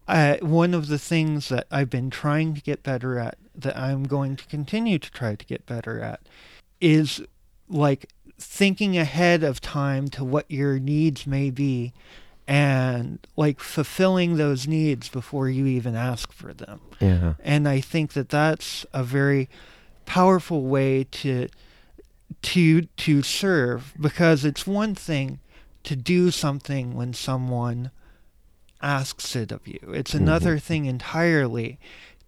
Speaker 2: I, one of the things that I've been trying to get better at, that I'm going to continue to try to get better at, is like thinking ahead of time to what your needs may be and like fulfilling those needs before you even ask for them.
Speaker 1: Yeah.
Speaker 2: And I think that that's a very powerful way to to to serve because it's one thing to do something when someone asks it of you. It's another mm-hmm. thing entirely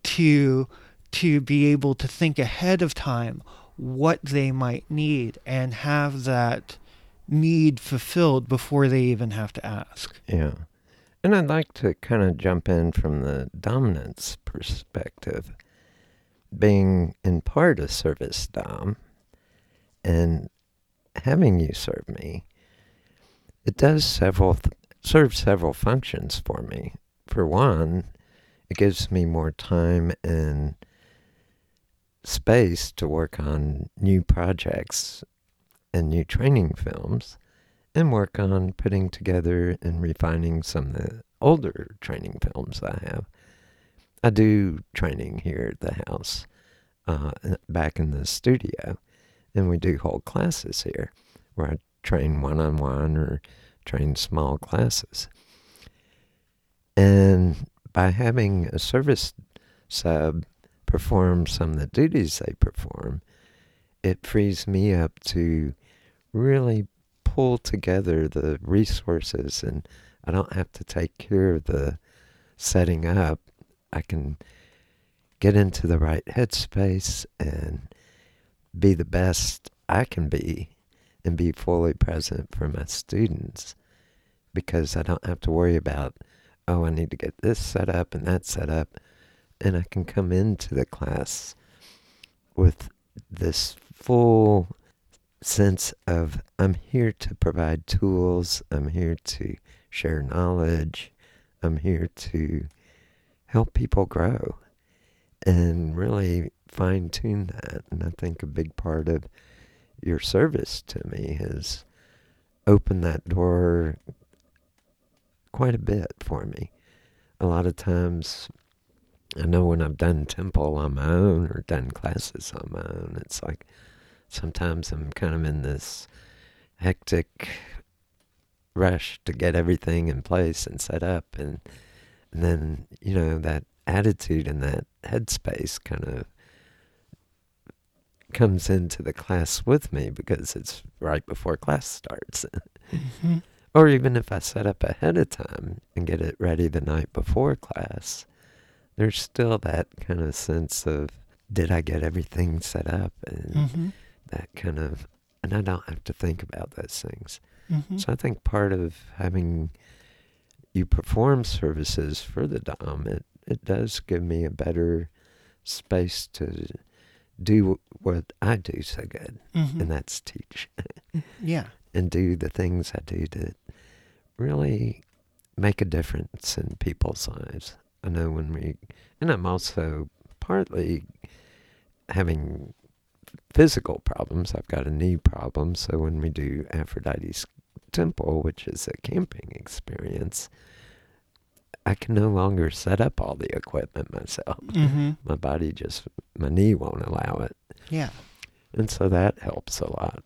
Speaker 2: to to be able to think ahead of time what they might need and have that need fulfilled before they even have to ask.
Speaker 1: Yeah. And I'd like to kind of jump in from the dominance perspective. Being in part a service dom and having you serve me, it does several th- serve several functions for me. For one, it gives me more time and space to work on new projects and new training films and work on putting together and refining some of the older training films I have. I do training here at the house, uh, back in the studio, and we do whole classes here where I train one on one or train small classes. And by having a service sub perform some of the duties they perform, it frees me up to really pull together the resources and I don't have to take care of the setting up. I can get into the right headspace and be the best I can be and be fully present for my students because I don't have to worry about, oh, I need to get this set up and that set up. And I can come into the class with this full sense of I'm here to provide tools, I'm here to share knowledge, I'm here to help people grow and really fine tune that. And I think a big part of your service to me has opened that door quite a bit for me. A lot of times, I know when I've done temple on my own or done classes on my own, it's like sometimes I'm kind of in this hectic rush to get everything in place and set up and and then you know that attitude and that headspace kind of comes into the class with me because it's right before class starts. Mm-hmm. *laughs* or even if I set up ahead of time and get it ready the night before class there's still that kind of sense of did I get everything set up? And mm-hmm that kind of, and I don't have to think about those things. Mm-hmm. So I think part of having you perform services for the Dom, it, it does give me a better space to do what I do so good, mm-hmm. and that's teach.
Speaker 2: yeah.
Speaker 1: And do the things I do to really make a difference in people's lives. I know when we, and I'm also partly having physical problems. I've got a knee problem, so when we do Aphrodite's Temple, which is a camping experience, I can no longer set up all the equipment myself. Mm-hmm. My body just, my knee won't allow it.
Speaker 2: Yeah.
Speaker 1: And so that helps a lot.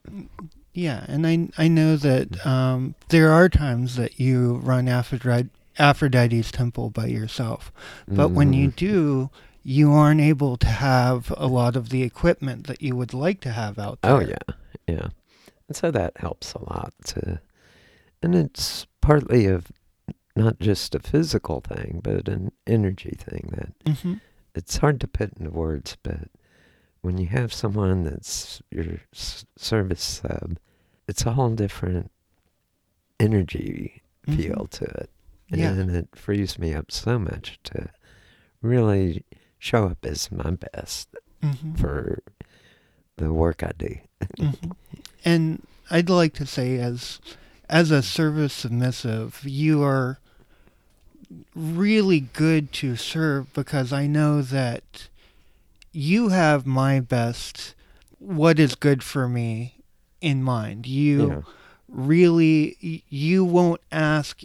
Speaker 2: Yeah, and I I know that um, there are times that you run Aphrodite, Aphrodite's Temple by yourself, but mm-hmm. when you mm-hmm. do, you aren't able to have a lot of the equipment that you would like to have out
Speaker 1: oh, there. Oh yeah, yeah, and so that helps a lot to, and it's partly of not just a physical thing, but an energy thing that mm-hmm. it's hard to put into words, but when you have someone that's your service sub, it's a whole different energy mm-hmm. feel to it.
Speaker 2: Yeah.
Speaker 1: And it frees me up so much to really show up as my best.
Speaker 2: Mhm.
Speaker 1: for the work I do.
Speaker 2: Mhm. And I'd like to say, as as a service submissive, you are really good to serve because I know that you have my best, what is good for me, in mind. You
Speaker 1: Yeah.
Speaker 2: really, you won't ask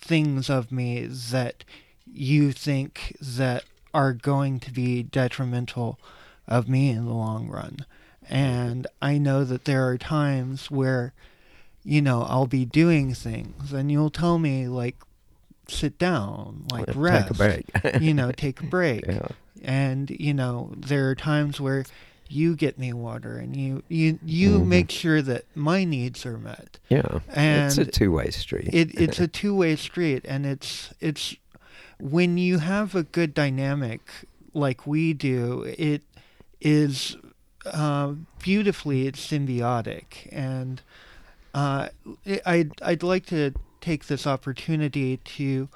Speaker 2: things of me that you think that are going to be detrimental of me in the long run. And I know that there are times where, you know, I'll be doing things and you'll tell me, like, sit down, like, rest. *laughs*
Speaker 1: Take a break. *laughs*
Speaker 2: you know, take a break.
Speaker 1: yeah.
Speaker 2: And, you know, there are times where you get me water and you, you, you
Speaker 1: Mhm.
Speaker 2: make sure that my needs are met.
Speaker 1: Yeah. And it's a two way street.
Speaker 2: it, it's *laughs* a two-way street and it's it's when you have a good dynamic like we do it is uh, beautifully it's symbiotic. And uh, I'd, I'd like to take this opportunity to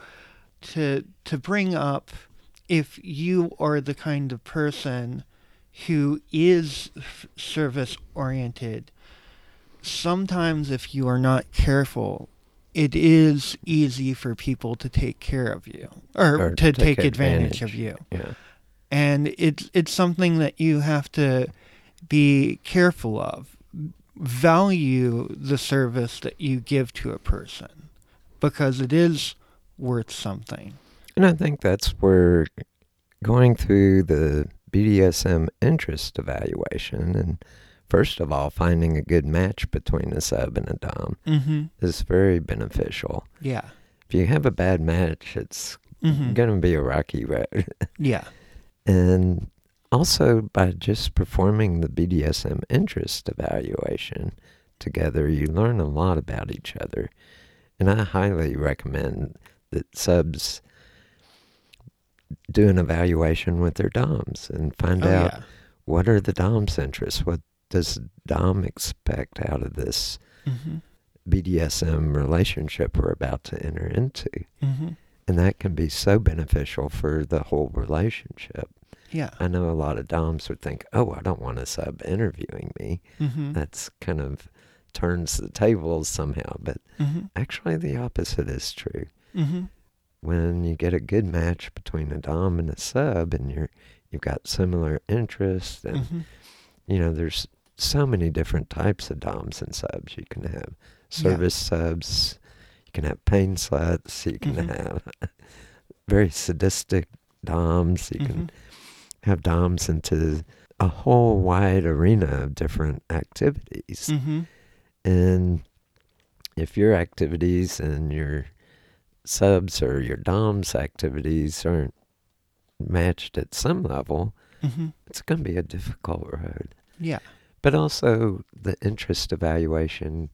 Speaker 2: to to bring up if you are the kind of person who is service oriented sometimes if you are not careful it is easy for people to take care of you or,
Speaker 1: Or
Speaker 2: to
Speaker 1: take
Speaker 2: take, advantage. of you
Speaker 1: yeah.
Speaker 2: and it's it's something that you have to be careful of value the service that you give to a person because it is worth something
Speaker 1: And I think that's where going through the BDSM interest evaluation and first of all finding a good match between a sub and a dom
Speaker 2: mm-hmm.
Speaker 1: is very beneficial.
Speaker 2: yeah
Speaker 1: If you have a bad match, it's
Speaker 2: mm-hmm.
Speaker 1: going to be a rocky road. *laughs*
Speaker 2: yeah
Speaker 1: And also by just performing the BDSM interest evaluation together, you learn a lot about each other. And I highly recommend that subs do an evaluation with their DOMs and find
Speaker 2: oh
Speaker 1: out
Speaker 2: yeah
Speaker 1: what are the DOM's interests? What does DOM expect out of this
Speaker 2: mm-hmm.
Speaker 1: BDSM relationship we're about to enter into?
Speaker 2: Mm-hmm.
Speaker 1: And that can be so beneficial for the whole relationship.
Speaker 2: yeah
Speaker 1: I know a lot of DOMs would think, oh, I don't want a sub interviewing me.
Speaker 2: mm-hmm.
Speaker 1: That's kind of turns the tables somehow. But
Speaker 2: Mm-hmm.
Speaker 1: actually, the opposite is true.
Speaker 2: Mm-hmm.
Speaker 1: When you get a good match between a DOM and a sub, and you're you've got similar interests, and
Speaker 2: Mm-hmm.
Speaker 1: you know, there's so many different types of DOMs and subs. You can have
Speaker 2: Yeah.
Speaker 1: service subs, you can have pain sluts, you can
Speaker 2: Mhm.
Speaker 1: have very sadistic DOMs, you can have DOMs into a whole wide arena of different activities.
Speaker 2: Mm-hmm.
Speaker 1: And if your activities and your subs or your DOMs activities aren't matched at some level,
Speaker 2: Mm-hmm.
Speaker 1: it's going to be a difficult road.
Speaker 2: Yeah.
Speaker 1: But also, the interest evaluation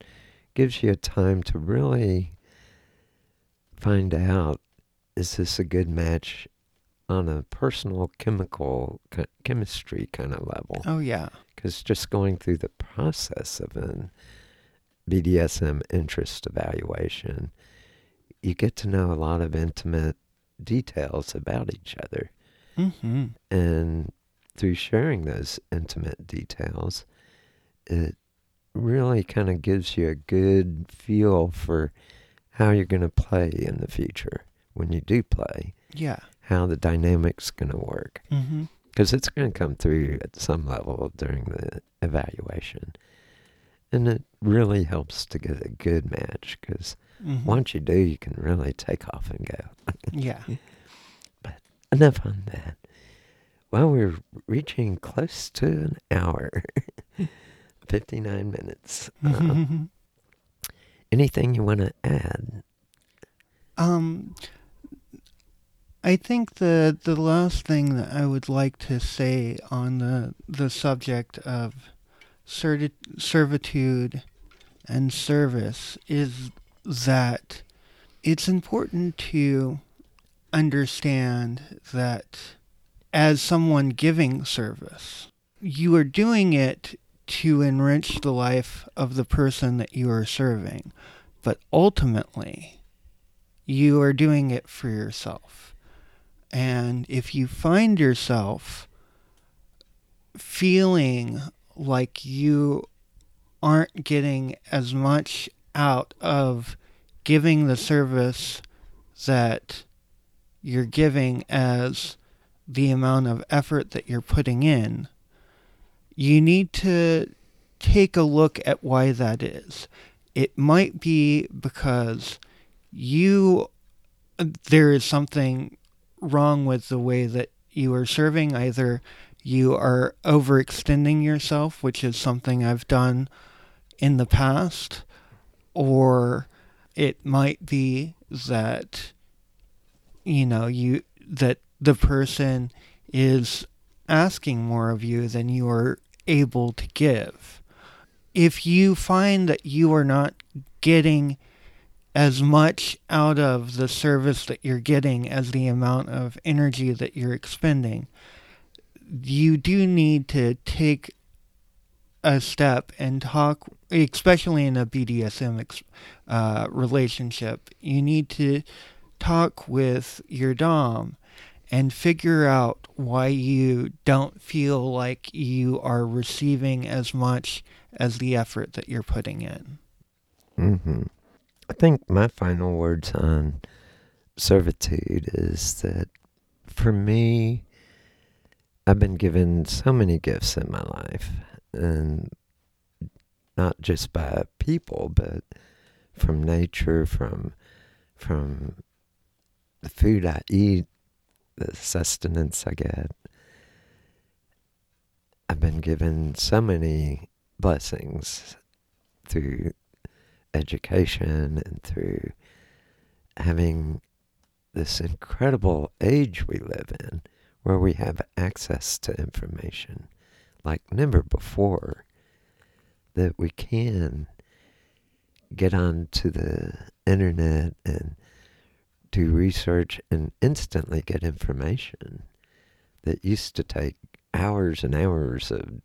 Speaker 1: gives you a time to really find out is this a good match on a personal chemical chemistry kind of level?
Speaker 2: Oh yeah.
Speaker 1: Because just going through the process of an BDSM interest evaluation, you get to know a lot of intimate details about each other.
Speaker 2: Mm-hmm.
Speaker 1: And through sharing those intimate details, it really kind of gives you a good feel for how you're going to play in the future when you do play,
Speaker 2: Yeah.
Speaker 1: how the dynamic's going to work.
Speaker 2: Mm-hmm.
Speaker 1: Because it's going to come through at some level during the evaluation. And it really helps to get a good match because
Speaker 2: Mm-hmm.
Speaker 1: once you do, you can really take off and go. *laughs*
Speaker 2: Yeah.
Speaker 1: But enough on that. Well, we're reaching close to an hour, *laughs* 59 minutes.
Speaker 2: Mm-hmm. *laughs*
Speaker 1: anything you want to add?
Speaker 2: Um, I think the the last thing that I would like to say on the the subject of certi- servitude and service is that it's important to understand that as someone giving service, you are doing it to enrich the life of the person that you are serving, but ultimately you are doing it for yourself. And if you find yourself feeling like you aren't getting as much out of giving the service that you're giving as the amount of effort that you're putting in, you need to take a look at why that is. It might be because you there is something wrong with the way that you are serving either you are overextending yourself, which is something I've done in the past, or it might be that you know you that the person is asking more of you than you are able to give. If you find that you are not getting as much out of the service that you're getting as the amount of energy that you're expending, you do need to take a step and talk, especially in a BDSM uh, relationship. You need to talk with your Dom and figure out why you don't feel like you are receiving as much as the effort that you're putting in.
Speaker 1: Mm-hmm. I think my final words on servitude is that for me, I've been given so many gifts in my life, and not just by people, but from nature, from from the food I eat, the sustenance I get. I've been given so many blessings through education and through having this incredible age we live in where we have access to information like never before that we can get onto the internet and do research and instantly get information that used to take hours and hours of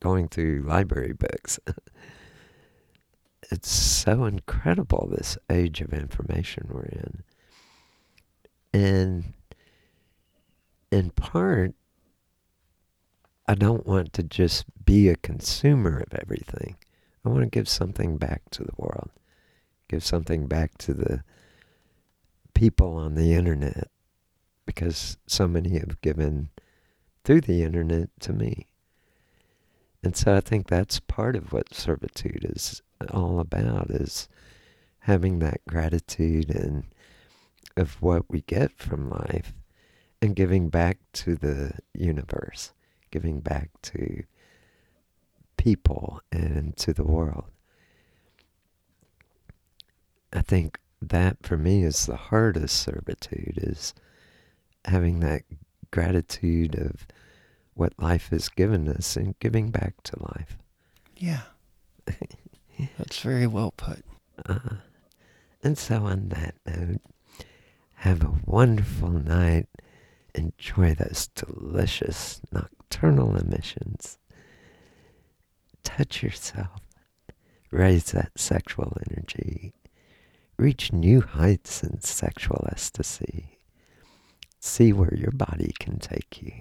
Speaker 1: going through library books. *laughs* it's so incredible, this age of information we're in. And in part, I don't want to just be a consumer of everything. I want to give something back to the world, give something back to the people on the internet because so many have given through the internet to me. And so I think that's part of what servitude is all about is having that gratitude and of what we get from life and giving back to the universe, giving back to people and to the world. I think that for me is the hardest servitude is having that gratitude of what life has given us and giving back to life.
Speaker 2: Yeah. *laughs* That's very well put.
Speaker 1: Uh, and so, on that note, have a wonderful night. Enjoy those delicious nocturnal emissions. Touch yourself. Raise that sexual energy reach new heights in sexual ecstasy. See where your body can take you.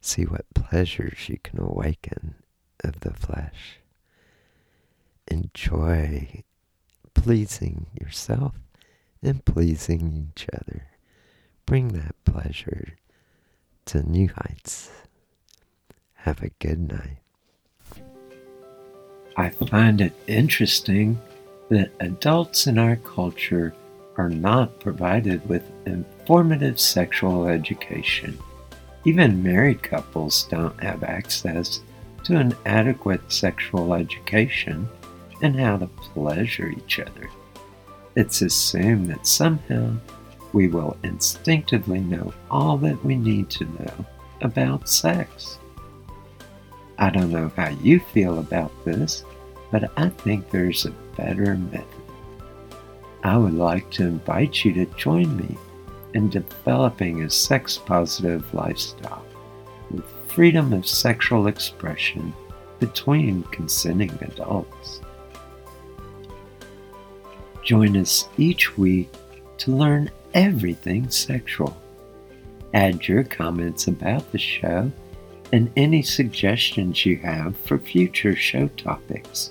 Speaker 1: See what pleasures you can awaken of the flesh. Enjoy pleasing yourself and pleasing each other. Bring that pleasure to new heights. Have a good night. I find it interesting that adults in our culture are not provided with informative sexual education. Even married couples don't have access to an adequate sexual education and how to pleasure each other. It's assumed that somehow we will instinctively know all that we need to know about sex. I don't know how you feel about this, but I think there's a better method. I would like to invite you to join me in developing a sex positive lifestyle with freedom of sexual expression between consenting adults. Join us each week to learn everything sexual. Add your comments about the show and any suggestions you have for future show topics.